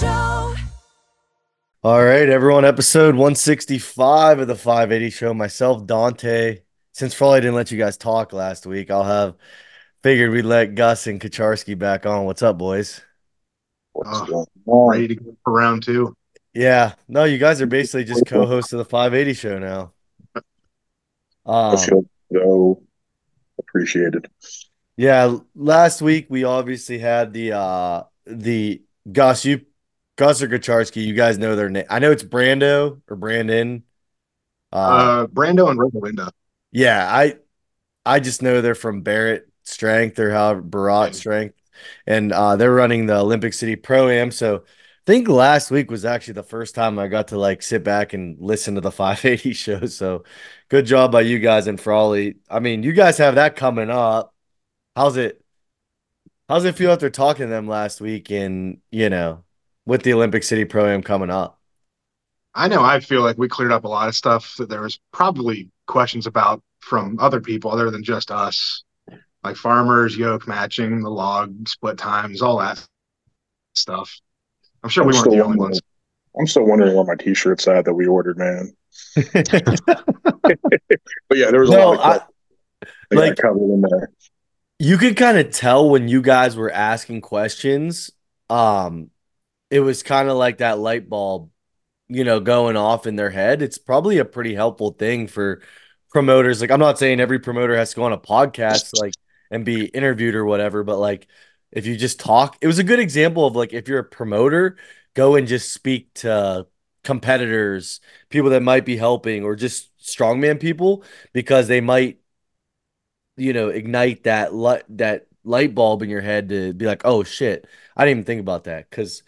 Show. All right, everyone. Episode 165 of the 580 show. Myself, Dante. Since Frawley didn't let you guys talk last week, I'll have figured we'd let Gus and Kucharski back on. What's up, boys? What's Oh, going on? ready to go for round two. Yeah. No, you guys are basically just co-hosts of the 580 show now. I Um, feel so appreciated. yeah, last week we obviously had the uh the Gus you Gus or Kucharski, you guys know their name. I know it's Brando or Brandon. Uh, Uh, Brando and Rosalinda. Yeah, I I just know they're from Barrett Strength or how Barat Strength, and uh, they're running the Olympic City Pro Am. So I think last week was actually the first time I got to like sit back and listen to the 580 show. So good job by you guys and Frawley. I mean, you guys have that coming up. How's it? How's it feel after talking to them last week and you know with the Olympic City Pro Am coming up? I know I feel like we cleared up a lot of stuff that there was probably questions about from other people other than just us. Like farmers, yoke matching, the log split times, all that stuff. I'm sure we I'm weren't the only ones. I'm still wondering where my T-shirt's at that we ordered, man. But yeah, there was a No, lot of I- questions that got like- covered in there. you could kind of tell when you guys were asking questions um it was kind of like that light bulb you know going off in their head. It's probably a pretty helpful thing for promoters. Like i'm not saying every promoter has to go on a podcast like and be interviewed or whatever but like if you just talk it was a good example of like if you're a promoter go and just speak to competitors people that might be helping or just strongman people because they might you know ignite that light that light bulb in your head to be like oh shit. I didn't even think about that. Because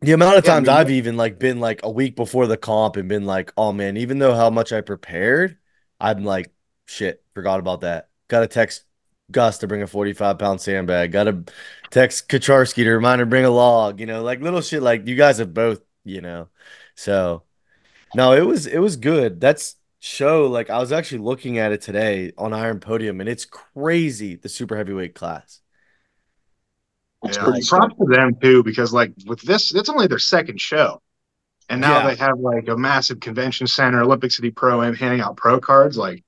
the amount of Yeah, I times mean- i've even like been like a week before the comp and been like oh man even though how much i prepared i'm like shit forgot about that. Gotta text gus to bring a 45 pound sandbag. Gotta text kucharski to remind her bring a log you know like little shit like you guys have both you know. So no it was it was good. That's show like I was actually looking at it today on Iron Podium and it's crazy the super heavyweight class. It's Yeah, pretty props to them too, because like with this, it's only their second show, and now Yeah. they have like a massive convention center, Olympic City Pro Am handing out pro cards. Like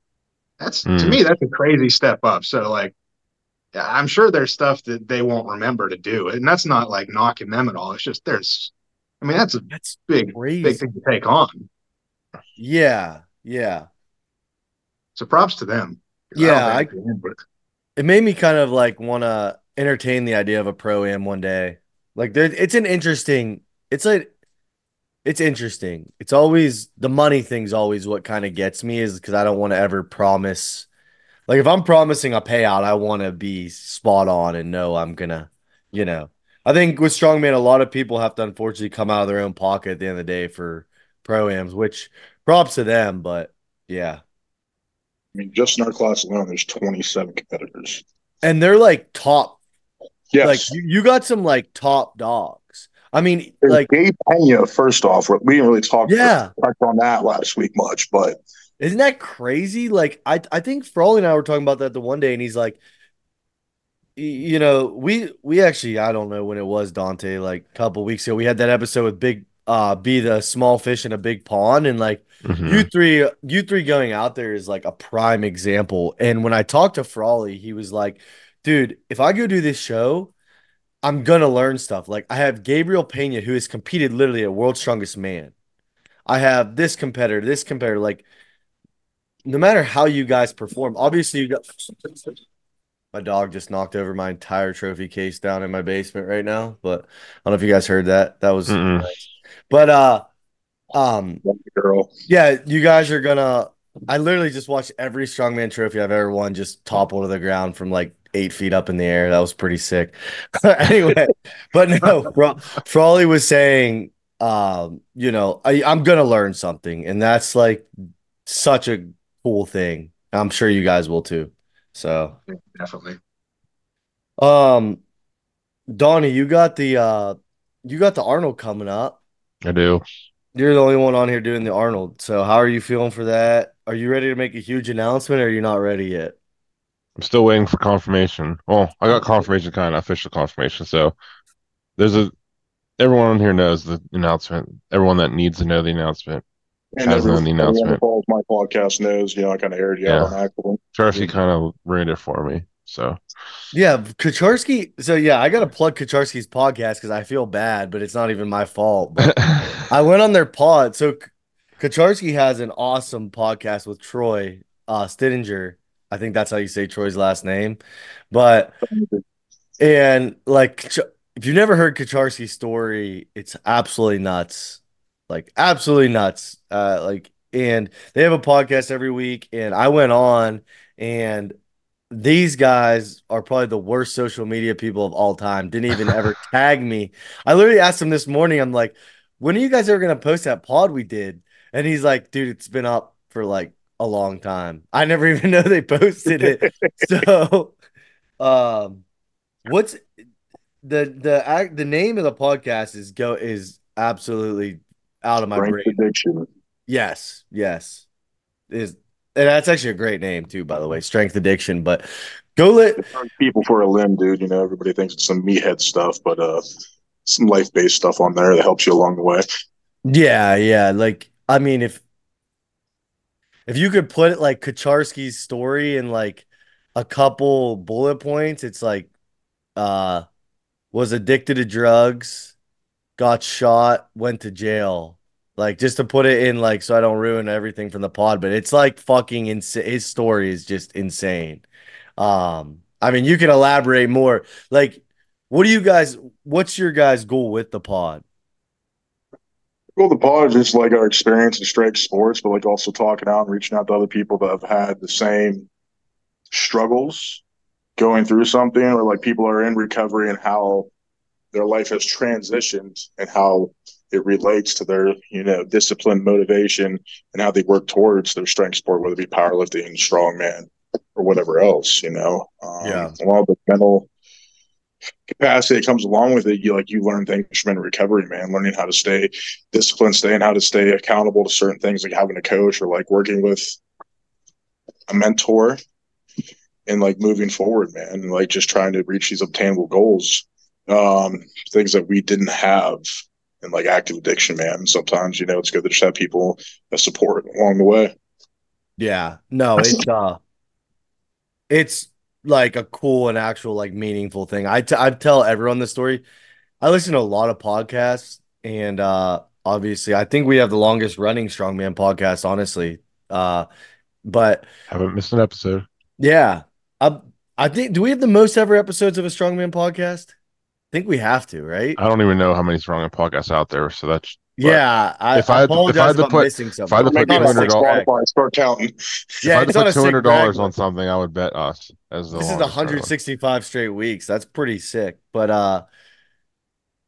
that's to Mm. me, that's a crazy step up. So like, I'm sure there's stuff that they won't remember to do, and that's not like knocking them at all. It's just there's, I mean, that's a That's big, big thing to take on. Yeah, yeah. So props to them. Yeah, I I- don't think- but It made me kind of like want to entertain the idea of a pro am one day. Like there it's an interesting it's like it's interesting. It's always the money thing's always what kind of gets me is because I don't want to ever promise like if I'm promising a payout, I want to be spot on and know I'm gonna, you know. I think with strongman, a lot of people have to unfortunately come out of their own pocket at the end of the day for proams, which props to them, but yeah. I mean, just in our class alone, there's 27 competitors. And they're like top, Yes, like you, you got some like top dogs. I mean, There's like, Gabe Pena. First off, we didn't really talk yeah, touch on that last week much, but isn't that crazy? Like, I I think Frawley and I were talking about that the one day, and he's like, you know, we we actually I don't know when it was Dante, like a couple weeks ago, we had that episode with Big uh be the small fish in a big pond, and like Mhm. you three you three going out there is like a prime example. And when I talked to Frawley, he was like, dude, if I go do this show, I'm gonna learn stuff. Like I have Gabriel Pena, who has competed literally at World's Strongest Man. I have this competitor, this competitor. Like, no matter how you guys perform, obviously you got my dog just knocked over my entire trophy case down in my basement right now. But I don't know if you guys heard that. That was nice. But uh um girl, yeah, you guys are gonna. I literally just watched every strongman trophy I've ever won just topple to the ground from like eight feet up in the air. That was pretty sick. anyway, but no, Fra- Frawley was saying, um, you know, I, I'm gonna learn something, and that's like such a cool thing. I'm sure you guys will too. So, definitely. um, Donnie, you got the uh, you got the Arnold coming up. I do. You're the only one on here doing the Arnold. So how are you feeling for that? Are you ready to make a huge announcement or are you not ready yet? I'm still waiting for confirmation. Well, I got confirmation, kind of official confirmation. So there's a everyone on here knows the announcement. Everyone that needs to know the announcement. And Has known everyone the everyone that announcement. follows my podcast knows, you know, I kind of aired you Yeah. out on accident. Charcy kind of ruined it for me. So Yeah, Kucharski. So yeah, I gotta plug Kucharski's podcast because I feel bad, but it's not even my fault. But I went on their pod. So K- Kucharski has an awesome podcast with Troy uh Stittinger. I think that's how you say Troy's last name. But and like if you've never heard Kucharski's story, it's absolutely nuts. Like absolutely nuts. Uh like and they have a podcast every week and I went on and these guys are probably the worst social media people of all time. Didn't even ever tag me. I literally asked him this morning, I'm like, when are you guys ever gonna post that pod we did? And he's like, dude, it's been up for like a long time. I never even know they posted it. so um what's the the act the name of the podcast is go is absolutely out of my Strength brain. addiction. Yes, yes. Is and that's actually a great name too, by the way. Strength addiction. But go let People for a limb, dude. You know, everybody thinks it's some meathead stuff, but uh, some life based stuff on there that helps you along the way. yeah, yeah. Like I mean, if if you could put it like Kucharski's story in like a couple bullet points, it's like uh was addicted to drugs, got shot, went to jail. Like just to put it in like so I don't ruin everything from the pod, but it's like fucking insane. His story is just insane. Um, I mean, you can elaborate more. Like, what do you guys? What's your guys' goal with the pod? Well, the pod is just like our experience in strike sports, but like also talking out and reaching out to other people that have had the same struggles going through something, or like people are in recovery and how their life has transitioned and how it relates to their, you know, discipline, motivation, and how they work towards their strength sport, whether it be powerlifting, strongman, or whatever else, you know. Um, Yeah. A lot of the mental capacity that comes along with it, you like you learn things from in recovery, man. Learning how to stay disciplined, staying how to stay accountable to certain things, like having a coach or like working with a mentor and like moving forward, man, and like just trying to reach these obtainable goals. Um, things that we didn't have in like active addiction, man. Sometimes, you know, it's good to just have people that support along the way. Yeah, no, it's uh, it's like a cool and actual like meaningful thing. I t- I tell everyone this story. I listen to a lot of podcasts, and uh, obviously, I think we have the longest running strongman podcast, honestly. Uh, but haven't missed an episode. yeah, I I think do we have the most ever episodes of a strongman podcast? I think we have to, right? I don't even know how many strongman podcasts out there. So that's yeah, I, if I had to- if I apologize had to if I'm put- missing I something. had to put It's $200 sick brag. Spotify, start counting. Yeah, if I had it's to put a two sick hundred brag, dollars but- on something, I would bet us as the this is longest running. 165 straight weeks. That's pretty sick. But uh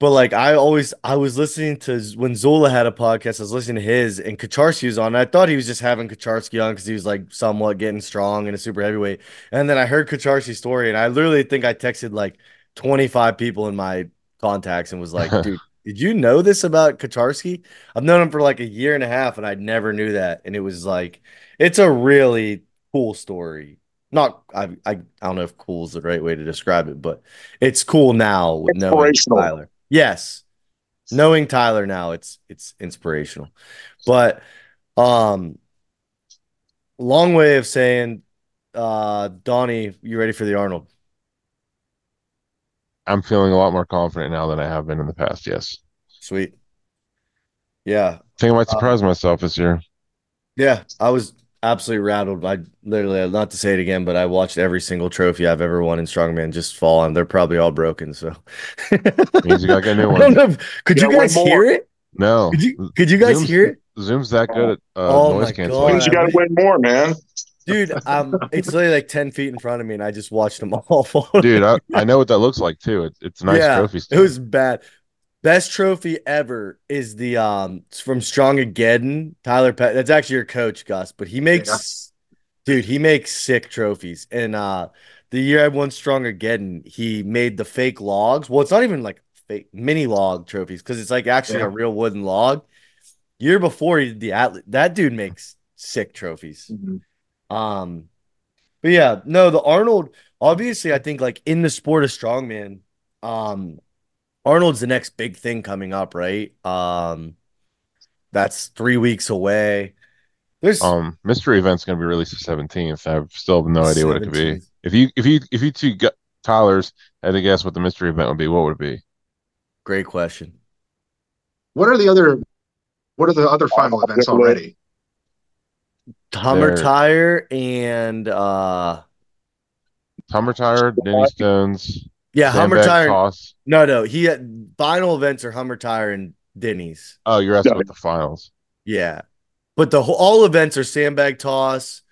but like I always I was listening to when Zola had a podcast, I was listening to his and Kucharski was on. I thought he was just having Kucharski on because he was like somewhat getting strong and a super heavyweight. And then I heard Kucharski's story and I literally think I texted like 25 people in my contacts and was like, dude, did you know this about Kucharski? I've known him for like a year and a half and I never knew that. And it was like, it's a really cool story. Not, I, I, I don't know if cool is the right way to describe it, but it's cool now with knowing Tyler. Yes, knowing Tyler now, it's it's inspirational. But, um, long way of saying, uh, Donnie, you ready for the Arnold? I'm feeling a lot more confident now than I have been in the past. Yes, Sweet. Yeah, I think I might Uh, surprise myself this year. Yeah, I was absolutely rattled. I literally, not to say it again, but I watched every single trophy I've ever won in strongman just fall, and they're probably all broken. So, Means you gotta get a new I one. don't know. if- Could You you gotta guys hear it? No, Could you? Could you guys Zoom's- hear it, Zoom's that good at uh, Oh noise my cancellation. Means you got to win more, man. Dude? Um, it's literally like ten feet in front of me, and I just watched them all fall. Dude, I, I know what that looks like too. It, it's a nice Yeah, trophy. It was bad. Best trophy ever is the um it's from Strong Again. Tyler Pet. That's actually your coach, Gus, but he makes dude, he makes sick trophies. And uh the year I won Strong Again, he made the fake logs. Well, it's not even like fake mini log trophies because it's like actually Yeah. a real wooden log. Year before he did the athlete, that dude makes sick trophies. Um, but yeah, no, the Arnold, obviously, I think like in the sport of strongman, um, Arnold's the next big thing coming up, right? Um, that's three weeks away. There's Um, mystery event's gonna be released the seventeenth. I still have no idea what it could be. If you if you if you two got Tyler's had to guess what the mystery event would be, what would it be? great question. What are the other? What are the other final events already? Hummer tire and uh, Hummer tire, Dinnie Stones, yeah, Hummer tire. toss. No, no, he had final events are Hummer tire and Dinnie's. Oh, you're asking Yeah. about the finals. Yeah, but the whole, all events are sandbag toss,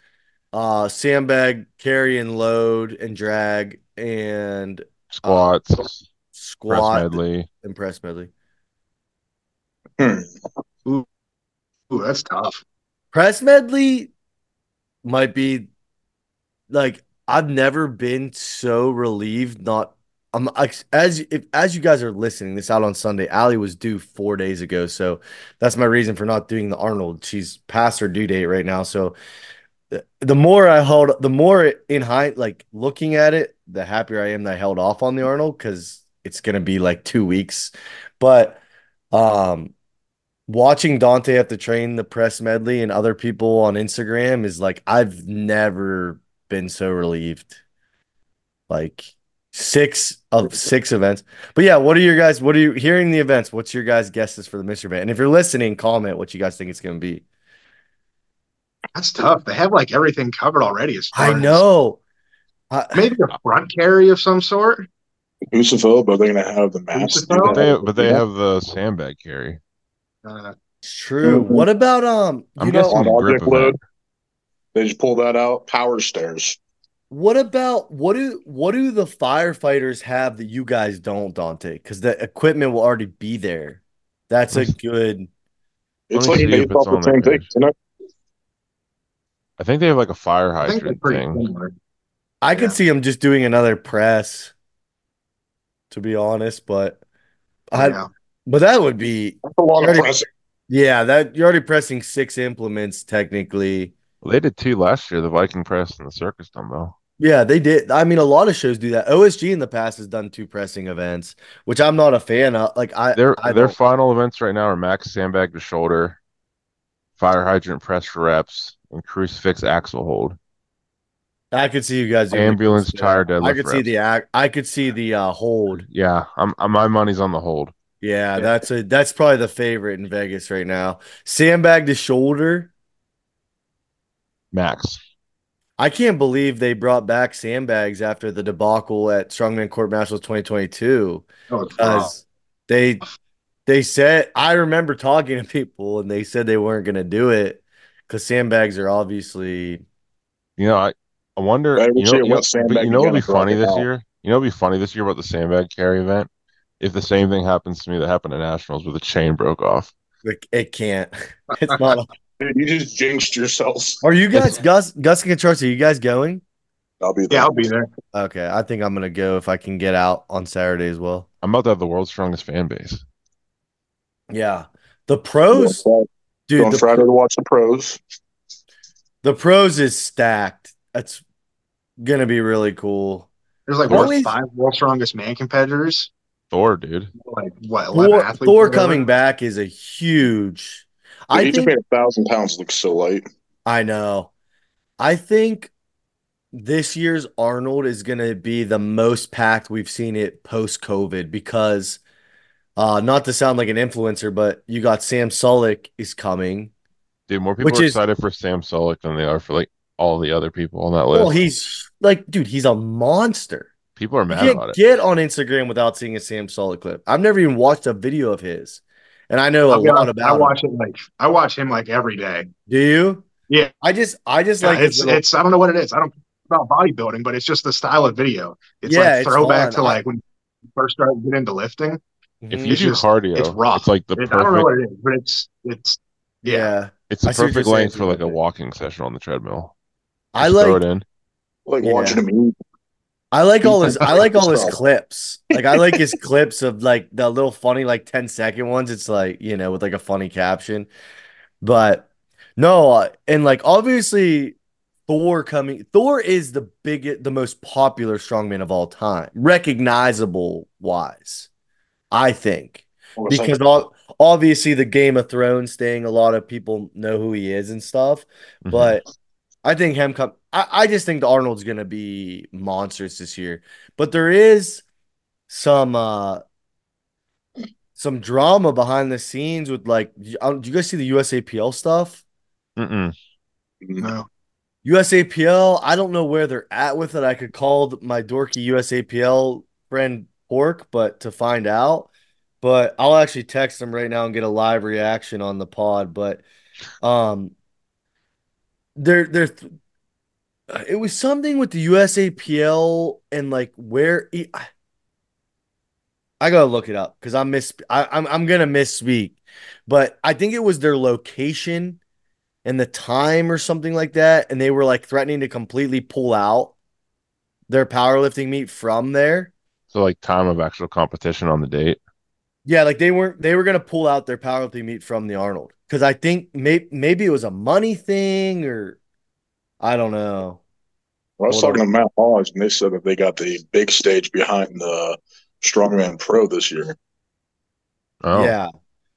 uh, sandbag carry and load and drag and Squats, press squat medley. and press medley. Hmm. Ooh, that's tough. Press medley might be like I've never been so relieved. Not I'm as if as you guys are listening this out on Sunday. Allie was due four days ago, so that's my reason for not doing the Arnold. She's past her due date right now, so the, the more I held, the more in high like looking at it, the happier I am that I held off on the Arnold because it's gonna be like two weeks, but um watching Dante have to train the press medley and other people on Instagram is like I've never been so relieved. Like six of six events. But yeah, what are your guys what are you hearing the events? What's your guys' guesses for the mystery event? And if you're listening, comment what you guys think it's gonna be. That's tough. They have like everything covered already. As far I as- know. I- Maybe a front carry of some sort. Husafell, but they're gonna have the mask. But they but they have the sandbag carry. Uh, it's true. Mhm. What about um I'm you know guessing grip object load. They just pull that out. Power stairs. What about what do what do the firefighters have that you guys don't, Dante? Because the equipment will already be there. That's a good. It's like me see if based off the same thing. page. You know? I think they have like a fire I hydrant pretty thing. similar. I could Yeah. see them just doing another press, to be honest. But I, Yeah. But that would be, That's a lot of Already- pressing. yeah. That you're already pressing six implements technically. Well, they did two last year, the Viking press and the circus dumbbell. Yeah, they did. I mean, a lot of shows do that. OSG in the past has done two pressing events, which I'm not a fan of. Like I, Their I their final events right now are max sandbag to shoulder, fire hydrant press for reps, and crucifix axle hold. I could see you guys doing Ambulance tire tire I deadlift could see the act. I could see the uh, hold. Yeah, I'm, I'm my money's on the hold. Yeah, that's a that's probably the favorite in Vegas right now. Sandbag to shoulder. Max. I can't believe they brought back sandbags after the debacle at Strongman Corp Nationals 2022 Oh, it's because they they said I remember talking to people and they said they weren't going to do it because sandbags are obviously You know, I I wonder. I You know, say you know, but you you know what'd be funny this out. year? You know what'd be funny this year about the sandbag carry event? If the same thing happens to me that happened at Nationals, where the chain broke off. like, it can't. It's not. Dude, you just jinxed yourselves. Are you guys Gus Gus and Contreras? Are you guys going? I'll be there. Yeah, I'll be there. Okay, I think I'm gonna go if I can get out on Saturday as well. I'm about to have the world's strongest fan base. Yeah, the pros, Going dude. The, Friday to watch the pros. the pros is stacked. That's gonna be really cool. There's like what five world strongest man competitors. Thor, dude. Like what? Thor, Thor coming back is a huge. Dude, I he just think made a thousand pounds look so light. I know. I think this year's Arnold is going to be the most packed we've seen it post COVID because, uh, not to sound like an influencer, but you got Sam Sulek is coming. Dude, more people Which are is- excited for Sam Sulek than they are for like all the other people on that list. Well, he's like, dude, he's a monster. People are You mad can't about it. get on Instagram without seeing a Sam Sulek clip. I've never even watched a video of his, and I know a I'll be lot about I him. watch it like I watch him like every day. Do you? Yeah. I just, I just Yeah, like it's little- it's I don't know what it is. I don't know about bodybuilding, but it's just the style of video. It's Yeah, like throwback fun. to like when you first started getting into lifting. If Mhm. you It's do just- cardio, it's rough. it's like the It- I don't know what it is, but it's it's yeah. yeah. It's the I perfect length for like a walking session on the treadmill. I Just throw like it in. Like Yeah. watching him eat. I like all his I like all his clips. Like I like his clips of like the little funny like 10 second ones. It's like, you know, with like a funny caption. But no, uh, and like obviously Thor coming Thor is the biggest the most popular strongman of all time, recognizable wise. I think Well, it's like- because all, obviously the Game of Thrones thing, a lot of people know who he is and stuff. Mhm. But I think him come. I, I just think the Arnold's gonna be monstrous this year. But there is some uh some drama behind the scenes with like. uh, Do you guys see the USAPL stuff? Mm-mm. No. USAPL, I don't know where they're at with it. I could call my dorky USAPL friend Pork, but to find out. But I'll actually text him right now and get a live reaction on the pod. But um there there th- it was something with the USAPL and like where he, I, I gotta look it up because I'm miss I, I'm I'm gonna misspeak, but I think it was their location and the time or something like that, and they were like threatening to completely pull out their powerlifting meet from there. So like time of actual competition on the date. Yeah, like they weren't they were gonna pull out their powerlifting meet from the Arnold because I think maybe maybe it was a money thing or I don't know. I was talking to Matt Hodge, and they said that they got the big stage behind the Strongman Pro this year. Oh, Yeah.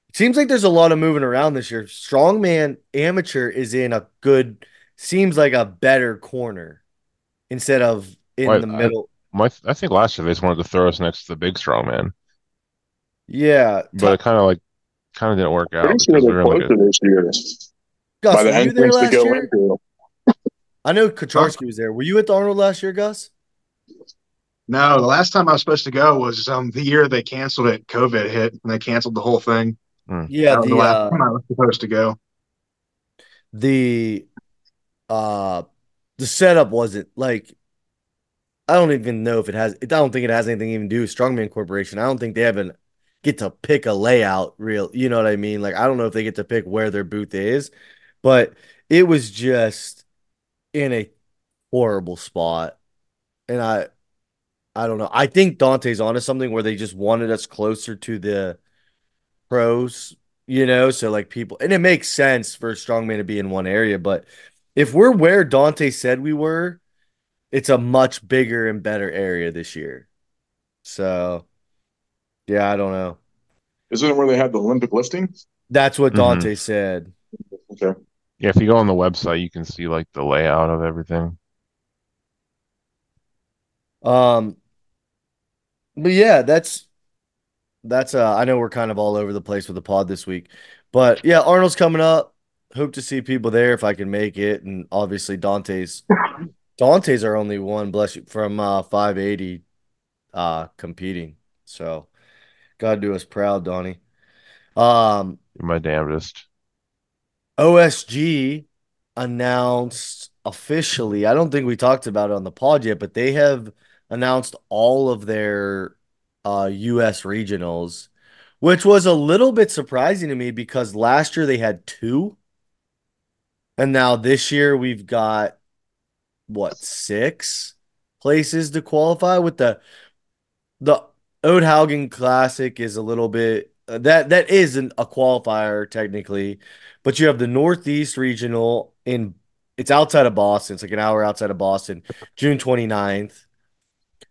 It seems like there's a lot of moving around this year. Strongman amateur is in a good, seems like a better corner instead of in Well, the I- middle. my I think last year they just wanted to throw us next to the big Strongman. Yeah. but it kind of like kind of didn't work out Pretty sure they're were in like closer a, this year Gus, by the were you there entrance to last go year? into. I know Kucharski was there. Were you at the Arnold last year, Gus? No, the last time I was supposed to go was um the year they canceled it. COVID hit and they canceled the whole thing. Yeah, the the last uh, time I was supposed to go. the uh the setup wasn't like I don't even know if it has I don't think it has anything even to do with Strongman Corporation. I don't think they even get to pick a layout real you know what I mean? Like I don't know if they get to pick where their booth is, but it was just in a horrible spot. And I I don't know. I think Dante's onto something where they just wanted us closer to the pros, you know, so like people and it makes sense for a strongman to be in one area, but if we're where Dante said we were, it's a much bigger and better area this year. So yeah, I don't know. Isn't it where they had the Olympic lifting? That's what Mhm. Dante said. Okay. Yeah. If you go on the website, you can see like the layout of everything. Um but yeah, that's that's uh I know we're kind of all over the place with the pod this week. But yeah, Arnold's coming up. Hope to see people there if I can make it. And obviously Dante's Dante's our only one, bless you, from uh 580 uh competing. So God do us proud, Donnie. Um my damnedest. OSG announced officially, I don't think we talked about it on the pod yet, but they have announced all of their uh, US regionals, which was a little bit surprising to me because last year they had two. And now this year we've got what, six places to qualify with the the Oudhaugen Classic is a little bit uh, that that isn't a qualifier technically, but you have the Northeast Regional in it's outside of Boston. It's like an hour outside of Boston, June 29th.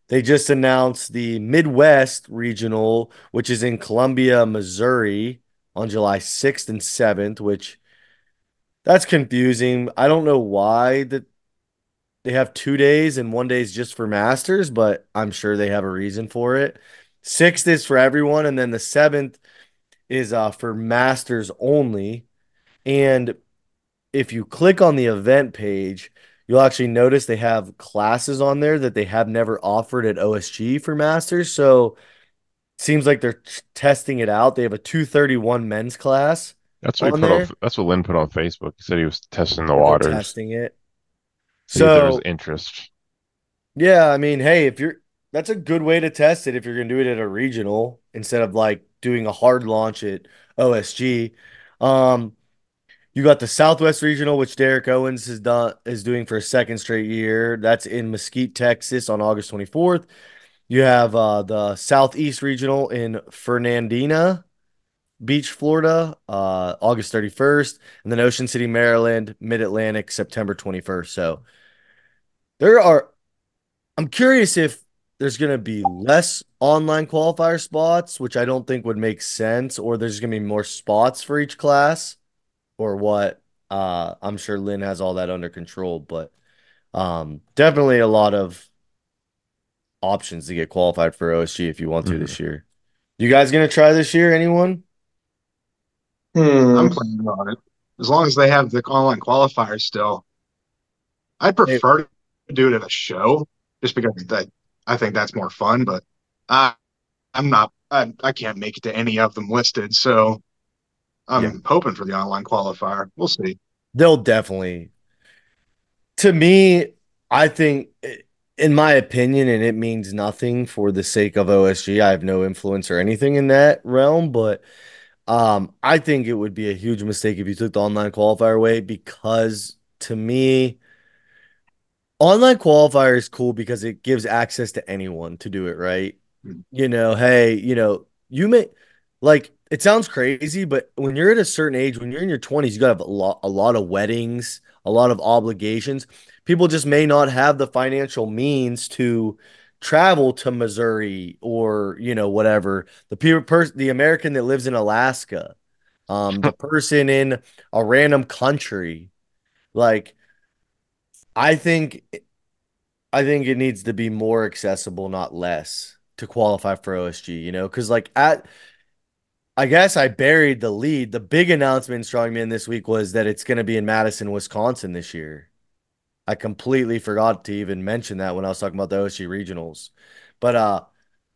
They just announced the Midwest Regional, which is in Columbia, Missouri on July 6th and 7th, which that's confusing. I don't know why that they have two days and one day is just for masters, but I'm sure they have a reason for it. Sixth is for everyone, and then the seventh is uh, for masters only. And if you click on the event page, you'll actually notice they have classes on there that they have never offered at OSG for masters. So seems like they're t- testing it out. They have a 231 men's class. That's what he On put on. That's what Lynn put on Facebook. He said he was testing the waters. testing it. See if there So was interest. Yeah, I mean, hey, if you're that's a good way to test it if you're gonna do it at a regional instead of like doing a hard launch at OSG. Um, you got the Southwest Regional, which Derek Owens has done is doing for a second straight year. That's in Mesquite, Texas on August 24th. You have uh the Southeast Regional in Fernandina Beach, Florida, uh August 31st, and then Ocean City, Maryland, Mid-Atlantic, September 21st. So there are I'm curious if there's going to be less online qualifier spots, which I don't think would make sense, or there's going to be more spots for each class, or what. Uh, I'm sure Lynn has all that under control, but um, definitely a lot of options to get qualified for OSG if you want to Mhm. this year. You guys gonna try this year? Anyone? Hmm. I'm planning on it. As long as they have the online qualifiers still. I prefer to do it at a show just because that I think that's more fun, but I I'm not I, I can't make it to any of them listed, so I'm Yeah. hoping for the online qualifier. We'll see. They'll definitely. To me, I think, in my opinion, and it means nothing for the sake of OSG. I have no influence or anything in that realm, but um, I think it would be a huge mistake if you took the online qualifier away because to me, online qualifier is cool because it gives access to anyone to do it, right? Mhm. You know, hey, you know, you may like it sounds crazy, but when you're at a certain age, when you're in your 20s, you got a lot a lot of weddings, a lot of obligations. People just may not have the financial means to travel to Missouri or, you know, whatever. The pe- person the American that lives in Alaska, um, the person in a random country. Like I think I think it needs to be more accessible, not less, to qualify for OSG, you know? Because, like, at, I guess I buried the lead. The big announcement in Strongman this week was that it's going to be in Madison, Wisconsin this year. I completely forgot to even mention that when I was talking about the OSG regionals. But, uh,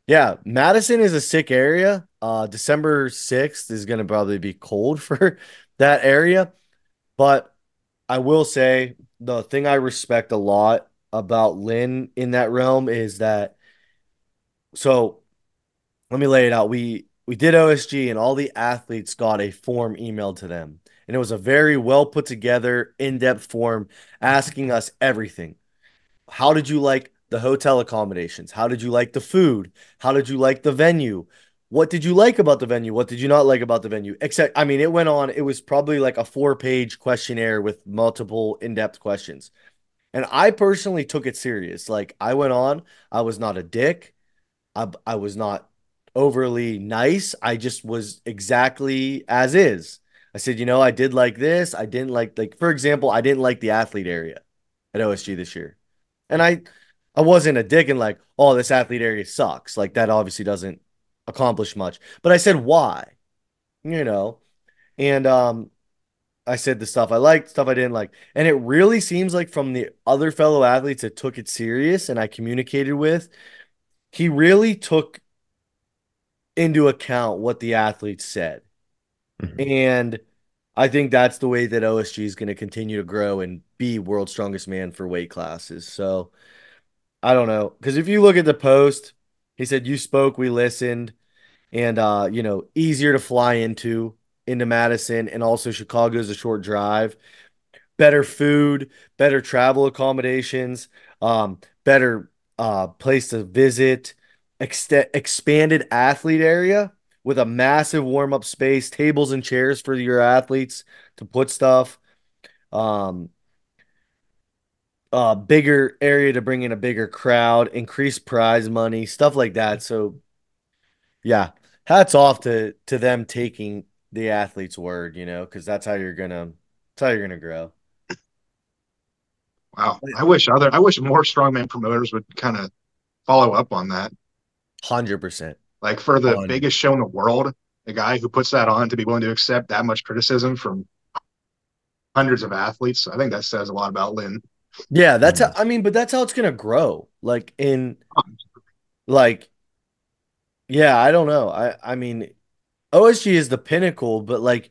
yeah, Madison is a sick area. Uh, December 6th is going to probably be cold for that area. But I will say the thing I respect a lot about Lynn in that realm is that so let me lay it out. We we did OSG and all the athletes got a form emailed to them. And it was a very well put together, in-depth form asking us everything. How did you like the hotel accommodations? How did you like the food? How did you like the venue? What did you like about the venue? What did you not like about the venue? Except, I mean, it went on, it was probably like a four page questionnaire with multiple in depth questions. And I personally took it serious. Like, I went on, I was not a dick. I, I was not overly nice. I just was exactly as is. I said, you know, I did like this. I didn't like, like, for example, I didn't like the athlete area at OSG this year. And I, I wasn't a dick and like, oh, this athlete area sucks. Like, that obviously doesn't accomplish much. But I said, why? You know, and, um, I said the stuff I liked, stuff I didn't like. And it really seems like from the other fellow athletes that took it serious and I communicated with, he really took into account what the athletes said. Mhm. And I think that's the way that OSG is going to continue to grow and be world's strongest man for weight classes. So I don't know. Because if you look at the post, he said, You spoke, we listened, and, uh, you know, easier to fly into into Madison. And also, Chicago is a short drive better food, better travel accommodations, um, better uh, place to visit, ext- expanded athlete area with a massive warm up space, tables and chairs for your athletes to put stuff. Um, uh, bigger area to bring in a bigger crowd, increase prize money, stuff like that. So, yeah, hats off to to them taking the athlete's word, you know, because that's how you're gonna that's how you're gonna grow. Wow. I wish other I wish more strongman promoters would kind of follow up on that. Hundred percent. Like for the On- biggest show in the world, a guy who puts that on to be willing to accept that much criticism from hundreds of athletes, I think that says a lot about Lynn. Yeah, that's how, I mean, but that's how it's gonna grow. Like in like yeah, I don't know. I I mean OSG is the pinnacle, but like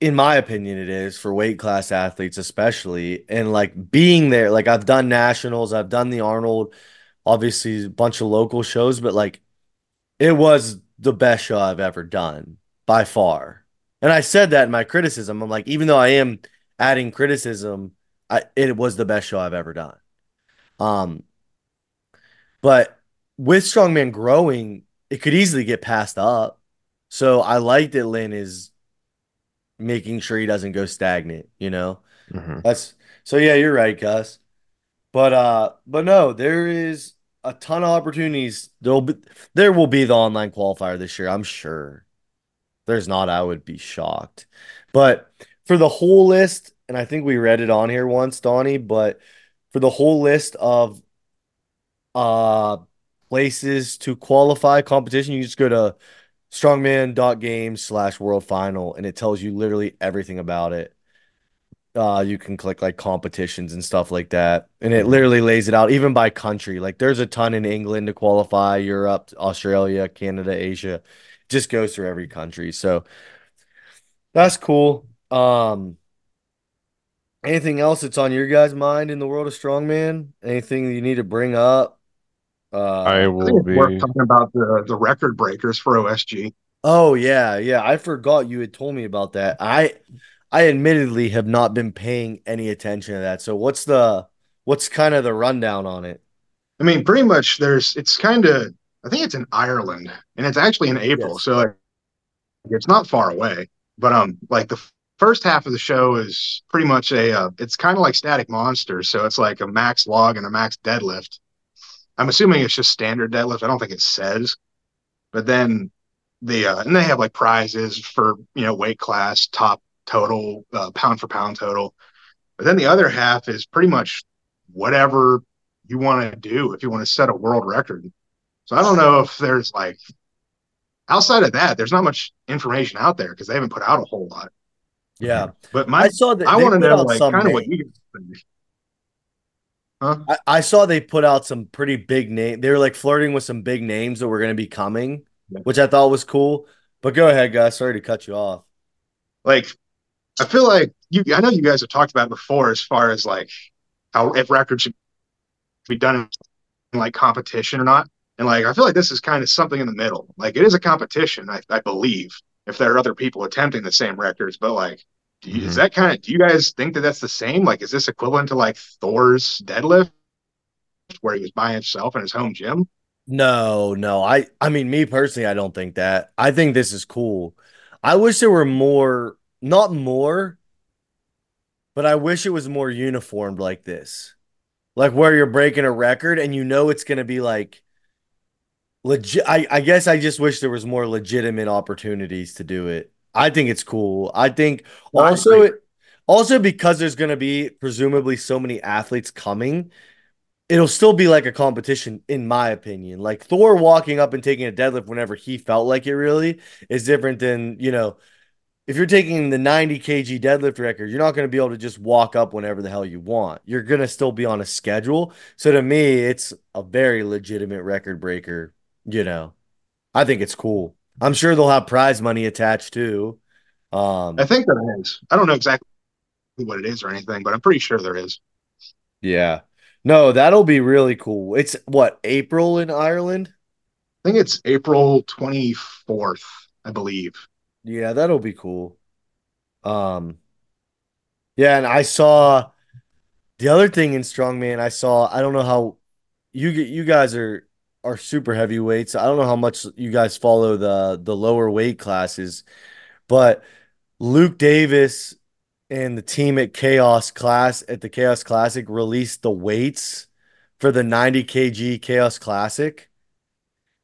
in my opinion it is for weight class athletes especially and like being there like I've done nationals, I've done the Arnold, obviously a bunch of local shows, but like it was the best show I've ever done by far. And I said that in my criticism. I'm like even though I am adding criticism, I it was the best show I've ever done. Um But with Strongman growing, it could easily get passed up. So I like that Lynn is making sure he doesn't go stagnant, you know? Mhm. That's so yeah, you're right, Gus. But uh but no, there is a ton of opportunities. There'll be there will be the online qualifier this year. I'm sure. There's not, I would be shocked. But for the whole list, and I think we read it on here once, Donnie, but for the whole list of uh places to qualify competition, you just go to strongman.games slash world final and it tells you literally everything about it. Uh, you can click like competitions and stuff like that. And it literally lays it out even by country. Like there's a ton in England to qualify, Europe, Australia, Canada, Asia. Just goes through every country. So that's cool. Um anything else that's on your guys' mind in the world of strongman? Anything you need to bring up? Uh I I will think it's worth be. talking about the the record breakers for OSG. Oh yeah, yeah. I forgot you had told me about that. I I admittedly have not been paying any attention to that. So what's the what's kind of the rundown on it? I mean, pretty much there's it's kind of I think it's in Ireland and it's actually in April, Yes. so like, it's not far away. But um, like the f- first half of the show is pretty much a uh, it's kind of like Static Monsters, so it's like a max log and a max deadlift. I'm assuming it's just standard deadlift. I don't think it says, but then the uh, and they have like prizes for you know weight class, top total, uh, pound for pound total. But then the other half is pretty much whatever you want to do if you want to set a world record. So I don't know if there's like outside of that, there's not much information out there because they haven't put out a whole lot. Yeah. But I my saw that I want to know like kind of what you guys. Huh? I, I saw they put out some pretty big name. They were like flirting with some big names that were going to be coming, Yeah. which I thought was cool. But go ahead, guys. Sorry to cut you off. Like I feel like you I know you guys have talked about it before as far as like how if records should be done in like competition or not. And like I feel like this is kind of something in the middle. Like it is a competition, I, I believe, if there are other people attempting the same records, but like do you, Mhm. is that kind of do you guys think that that's the same? Like is this equivalent to like Thor's deadlift where he was by himself in his home gym? No, no. I I mean, me personally, I don't think that. I think this is cool. I wish there were more, not more, but I wish it was more uniformed like this. Like where you're breaking a record and you know it's going to be like legit. I, I guess I just wish there was more legitimate opportunities to do it. I think it's cool. I think No, also it also because there's going to be presumably so many athletes coming it'll still be like a competition, in my opinion. Like Thor walking up and taking a deadlift whenever he felt like it really is different than, you know, if you're taking the 90 kg deadlift record, you're not going to be able to just walk up whenever the hell you want. You're going to still be on a schedule. So to me, it's a very legitimate record breaker, you know. I think it's cool. I'm sure they'll have prize money attached too. Um, I think there is. I don't know exactly what it is or anything, but I'm pretty sure there is. yeah. No, that'll be really cool. It's what, April in Ireland? I think it's April 24th, I believe. Yeah, that'll be cool. Um, yeah, and I saw the other thing in strongman. I saw. I don't know how you. You guys are are super heavyweights. I don't know how much you guys follow the the lower weight classes, but Luke Davis and the team at Chaos Class at the Chaos Classic released the weights for the 90 kg Chaos Classic,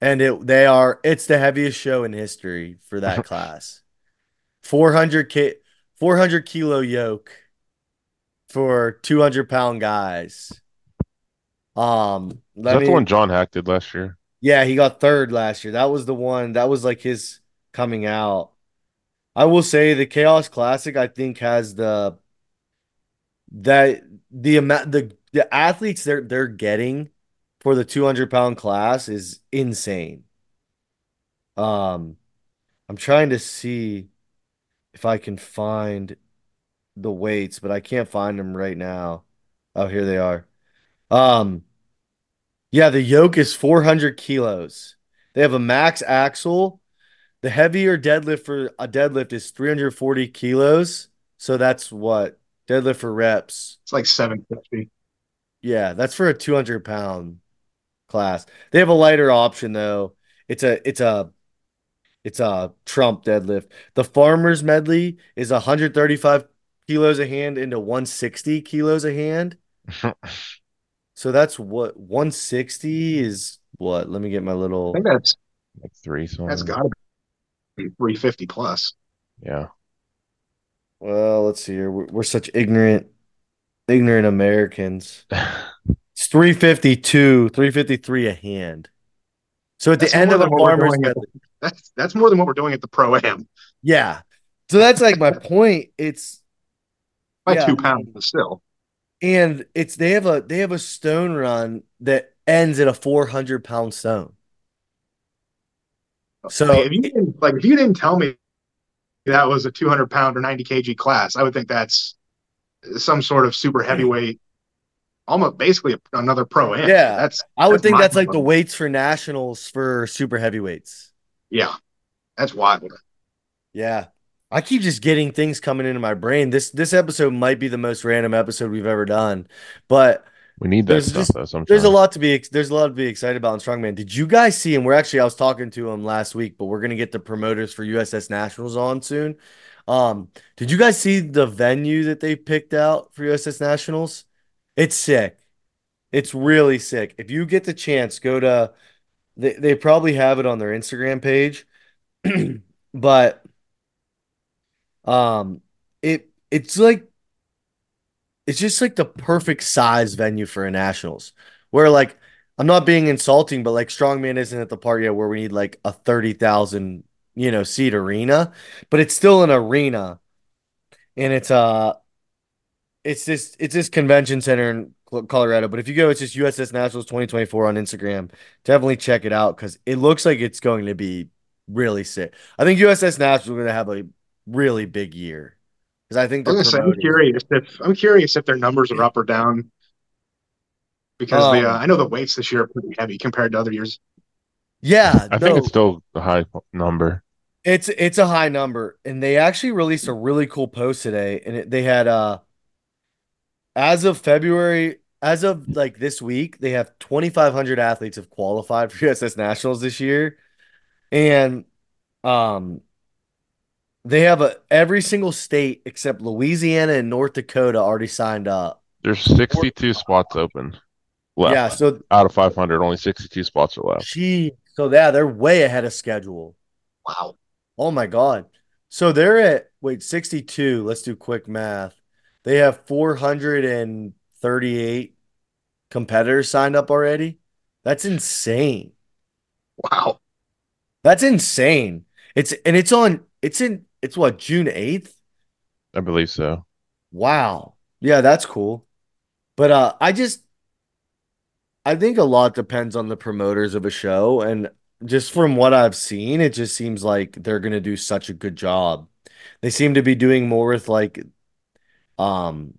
and it they are it's the heaviest show in history for that class. 400 k 400 kilo yoke for 200 pound guys. Um, Is that me, the one John Hack did last year? yeah, he got third last year. That was the one that was like his coming out. I will say the Chaos Classic, I think, has the that the amount the the athletes they're they're getting for the 200 pound class is insane. Um, I'm trying to see if I can find the weights, but I can't find them right now. Oh, here they are. Um, yeah, the yoke is 400 kilos. They have a max axle. The heavier deadlift for a deadlift is 340 kilos. So that's what deadlift for reps. It's like 750. Yeah, that's for a 200 pound class. They have a lighter option though. It's a it's a it's a Trump deadlift. The farmers medley is 135 kilos a hand into 160 kilos a hand. So that's what 160 is what? Let me get my little I little think that's Like three something. that's got to be 350 plus. Yeah. well, let's see here. We're, we're such ignorant ignorant Americans. It's 352, 353 a hand. So at That's the end of the than farmer's doing at market- That's that's more than what we're doing at the pro am yeah. So that's like my point. It's by Yeah, two I mean- pounds, but still. And it's they have a they have a stone run that ends at a 400 pound stone. So Hey, if you didn't, like if you didn't tell me that was a 200 pound or 90 kg class, I would think that's some sort of super heavyweight, almost basically another pro am. Yeah. that's I would that's think that's like the weights for nationals for super heavyweights. yeah, that's wild. Yeah. I keep just getting things coming into my brain. This this episode might be the most random episode we've ever done, but We need that There's stuff just- though sometimes. there's a lot to be there's a lot to be excited about in strongman. Did you guys see him? We're actually I was talking to him last week, but we're gonna get the promoters for USS Nationals on soon. Um, did you guys see the venue that they picked out for USS Nationals? It's sick. It's really sick. If you get the chance, go to they they probably have it on their Instagram page. but um it it's like it's just like the perfect size venue for a nationals where like i'm not being insulting but like strongman isn't at the part yet where we need like a 30000 you know seat arena but it's still an arena. And it's uh it's this it's this convention center in colorado but if you go it's just uss nationals 2024 on instagram. Definitely check it out because it looks like it's going to be really sick. I think uss nationals are going to have a really big year because i think I'm, say, I'm, curious if I'm curious if their numbers are up or down because the uh, Um, I know the weights this year are pretty heavy compared to other years. yeah I think it's still a high number. It's it's a high number, and they actually released a really cool post today, and it, they had uh, as of February, as of like this week, they have 2,500 athletes have qualified for USS Nationals this year, and um, they have a every single state except Louisiana and North Dakota already signed up. There's 62 spots open left. Yeah, so Out of 500, only 62 spots are left. gee, so yeah, they're way ahead of schedule. Wow. Oh my God. So they're at, wait, 62. Let's do quick math. They have 438 competitors signed up already. That's insane. Wow. That's insane. It's, and it's on, it's in, it's what, June 8th? I believe so. Wow. Yeah, that's cool. But uh I just I think a lot depends on the promoters of a show and just from what I've seen, it just seems like they're going to do such a good job. They seem to be doing more with like um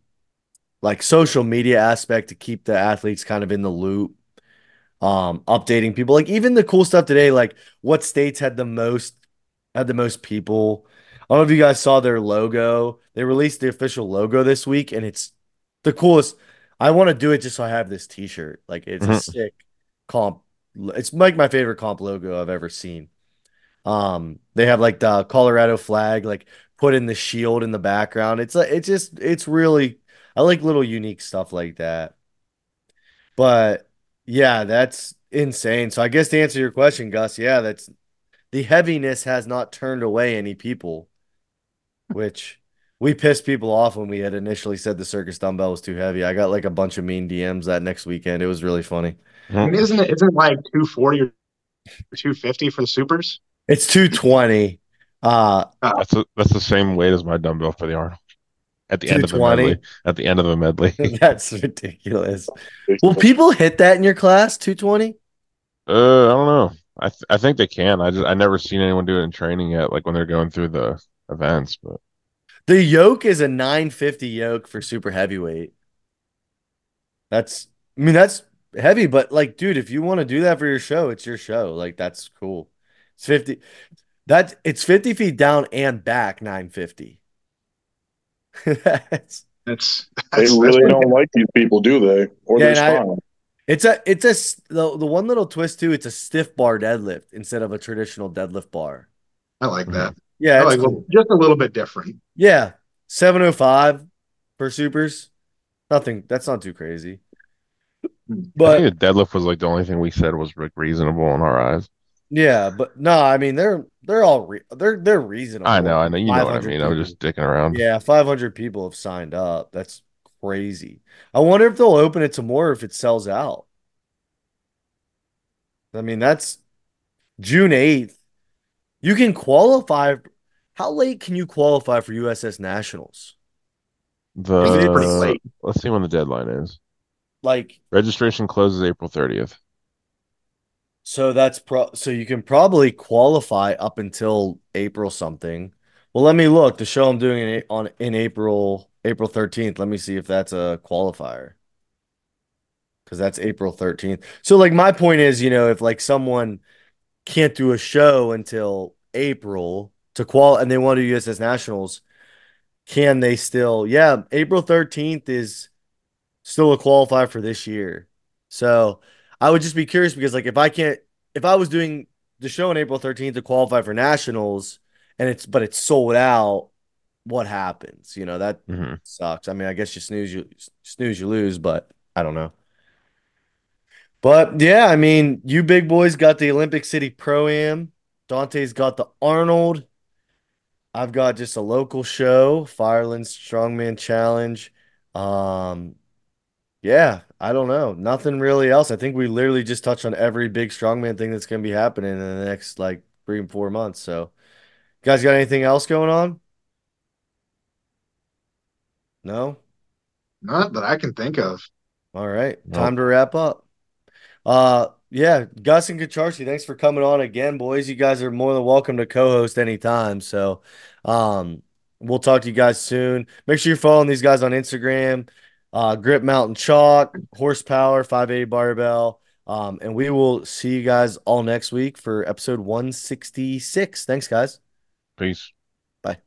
like social media aspect to keep the athletes kind of in the loop. Um updating people like even the cool stuff today like what states had the most had the most people I don't know if you guys saw their logo. They released the official logo this week, and it's the coolest. I want to do it just so I have this T-shirt. Like it's a Mhm. sick comp. It's like my favorite comp logo I've ever seen. Um, they have like the Colorado flag, like put in the shield in the background. It's like it's just it's really I like little unique stuff like that. But yeah, that's insane. So I guess to answer your question, Gus, yeah, that's the heaviness has not turned away any people, which we pissed people off when we had initially said the circus dumbbell was too heavy. I got like a bunch of mean DMs that next weekend. It was really funny. I mean, isn't it isn't it like 240 or 250 for the supers? It's 220. Uh That's a, that's the same weight as my dumbbell for the Arnold. At the end of the medley. At the end of the medley. that's ridiculous. Will people hit that in your class? 220? Uh, I don't know. I th- I think they can. I just I never seen anyone do it in training yet, like when they're going through the events. But The yoke is a 950 yoke for super heavyweight. That's I mean that's heavy, but like dude, if you want to do that for your show, it's your show. Like that's cool. It's 50 that it's 50 feet down and back 950. That's- That's, They that's really that's don't like these people, do they? Or Yeah, they're and I- fine. it's a it's a the, the one little twist too, it's a stiff bar deadlift instead of a traditional deadlift bar. I like that. Yeah, like cool. just a little bit different. Yeah, 705 for supers. Nothing. That's not too crazy. I But think the deadlift was like the only thing we said was like reasonable in our eyes. yeah, but no, I mean they're they're all re- they're they're reasonable. I know, I know, you know what I 500 mean. I'm just dicking around. Yeah, 500 people have signed up. That's crazy. I wonder if they'll open it to more if it sells out. I mean, that's June 8th. You can qualify. How late can you qualify for USS Nationals? The pretty late? let's see when the deadline is. Like, Registration closes April 30th. so that's pro so you can probably qualify up until April something. Well, let me look. The show I'm doing in, on in April, April 13th. Let me see if that's a qualifier. Because that's April 13th. So, like, my point is, you know, if like someone can't do a show until April to qual and they want to do USS Nationals, can they still? Yeah, April 13th is still a qualifier for this year. So I would just be curious because like if I can't if I was doing the show on April 13th to qualify for nationals and it's but it's sold out, what happens? You know, that hmm sucks. I mean, I guess you snooze you snooze you lose, but I don't know. But yeah, I mean, you big boys got the Olympic City Pro Am. Dante's got the Arnold. I've got just a local show, Fireland Strongman Challenge. Um, yeah, I don't know. Nothing really else. I think we literally just touched on every big strongman thing that's gonna be happening in the next like three and four months. So, you guys got anything else going on? No? Not that I can think of. All right. Nope. Time to wrap up. Uh yeah, Gus and Kucharski, thanks for coming on again, boys. You guys are more than welcome to co-host anytime. So um we'll talk to you guys soon. Make sure you're following these guys on Instagram, uh Grip Mountain Chalk, Horsepower, 580 Barbell. Um, and we will see you guys all next week for episode 166. Thanks, guys. Peace. Bye.